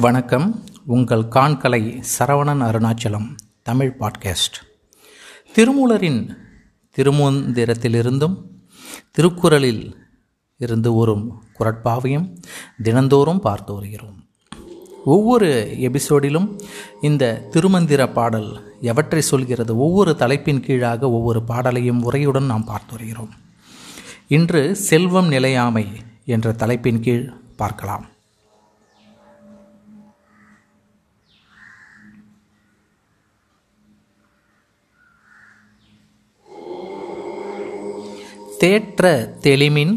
வணக்கம். உங்கள் காண்கலை சரவணன் அருணாச்சலம் தமிழ் பாட்காஸ்ட். திருமூலரின் திருமந்திரத்திலிருந்தும் திருக்குறளில் இருந்து ஒரு குரட்பாவையும் தினந்தோறும் பார்த்து வருகிறோம். ஒவ்வொரு எபிசோடிலும் இந்த திருமந்திர பாடல் எவற்றை சொல்கிறது ஒவ்வொரு தலைப்பின் கீழாக ஒவ்வொரு பாடலையும் உரையுடன் நாம் பார்த்து வருகிறோம். இன்று செல்வம் நிலையாமை என்ற தலைப்பின் கீழ் பார்க்கலாம். தேற்ற தெளிமின்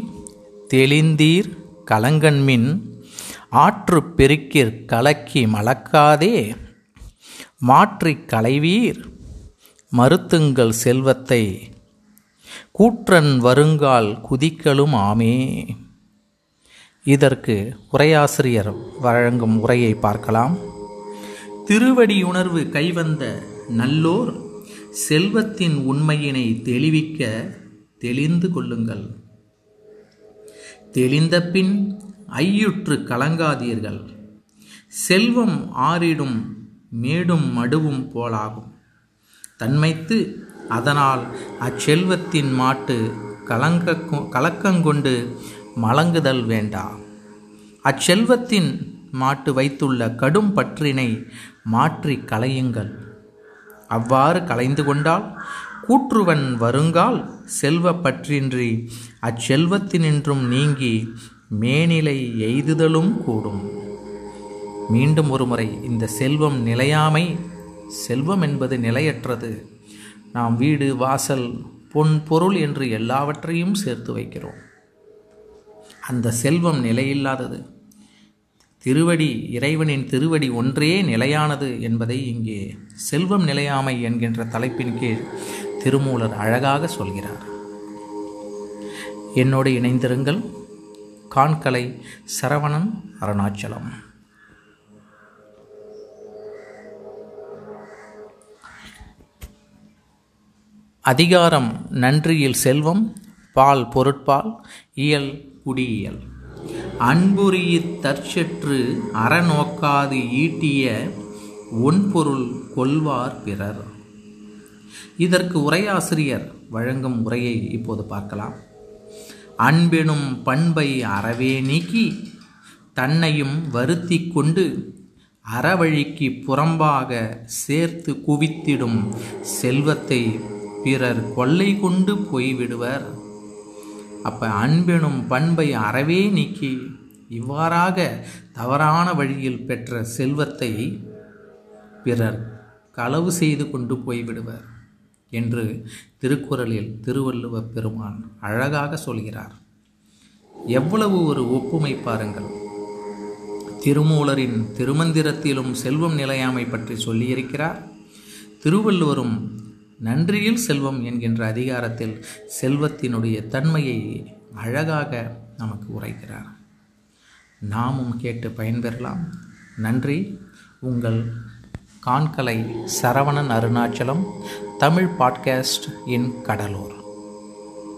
தெளிந்தீர் கலங்கன்மின் ஆற்று பெருக்கிற் கலக்கி மலக்காதே. மாற்றிக் களைவீர் மறுத்துங்கள் செல்வத்தை. கூற்றன் வருங்கால் குதிக்கலும் ஆமே. இதற்கு உரையாசிரியர் வழங்கும் உரையை பார்க்கலாம். திருவடியுணர்வு கைவந்த நல்லோர் செல்வத்தின் உண்மையினை தெளிவிக்க தெளிந்து கொள்ளுங்கள். தெளிந்த பின் ஐயுற்று கலங்காதீர்கள். செல்வம் ஆறிடும் மேடும் மடுவும் போலாகும். தன்மைத்து அதனால் அச்செல்வத்தின் மாட்டு கலங்க கலக்கங்கொண்டு மலங்குதல் வேண்டா. அச்செல்வத்தின் மாட்டு வைத்துள்ள கடும் பற்றினை மாற்றி களையுங்கள். அவ்வாறு கலைந்து கொண்டால் கூற்றுவன் வருங்கால் செல்வ பற்றின்றி அச்செல்வத்தினின்றும் நீங்கி மேனிலை எய்துதலும் கூடும். மீண்டும் ஒருமுறை இந்த செல்வம் நிலையாமை செல்வம் என்பது நிலையற்றது. நாம் வீடு வாசல் பொன் பொருள் என்று எல்லாவற்றையும் சேர்த்து வைக்கிறோம். அந்த செல்வம் நிலையில்லாதது. திருவடி இறைவனின் திருவடி ஒன்றே நிலையானது என்பதை இங்கே செல்வம் நிலையாமை என்கின்ற தலைப்பின் கீழ் திருமூலர் அழகாக சொல்கிறார். என்னோடு இணைந்திருங்கள் காண்கலை சரவணன் அருணாச்சலம். அதிகாரம் நன்றியில் செல்வம் பால் பொருட்பால் இயல் குடியியல். அன்புரியத் தற்செற்று அறநோக்காது ஈட்டிய ஒன்பொருள் கொள்வார் பிறர். இதற்கு உரையாசிரியர் வழங்கும் உரையை இப்போது பார்க்கலாம். அன்பெனும் பண்பை அறவே நீக்கி தன்னையும் வருத்தி கொண்டு அறவழிக்கு புறம்பாக சேர்த்து குவித்திடும் செல்வத்தை பிறர் கொள்ளை கொண்டு போய்விடுவர். அப்போ அன்பெனும் பண்பை அறவே நீக்கி இவ்வாறாக தவறான வழியில் பெற்ற செல்வத்தை பிறர் களவு செய்து கொண்டு போய்விடுவர். என்று திருக்குறளில் திருவள்ளுவ பெருமான் அழகாக சொல்கிறார். எவ்வளவு ஒரு ஒப்புமை பாருங்கள். திருமூலரின் திருமந்திரத்திலும் செல்வம் நிலையாமை பற்றி சொல்லியிருக்கிறார். திருவள்ளுவரும் நன்றியில் செல்வம் என்கின்ற அதிகாரத்தில் செல்வத்தினுடைய தன்மையை அழகாக நமக்கு உரைக்கிறார். நாமும் கேட்டு பயன்பெறலாம். நன்றி. உங்கள் காண்கலை சரவணன் அருணாச்சலம் தமிழ் பாட்காஸ்ட் இன் கடலூர்.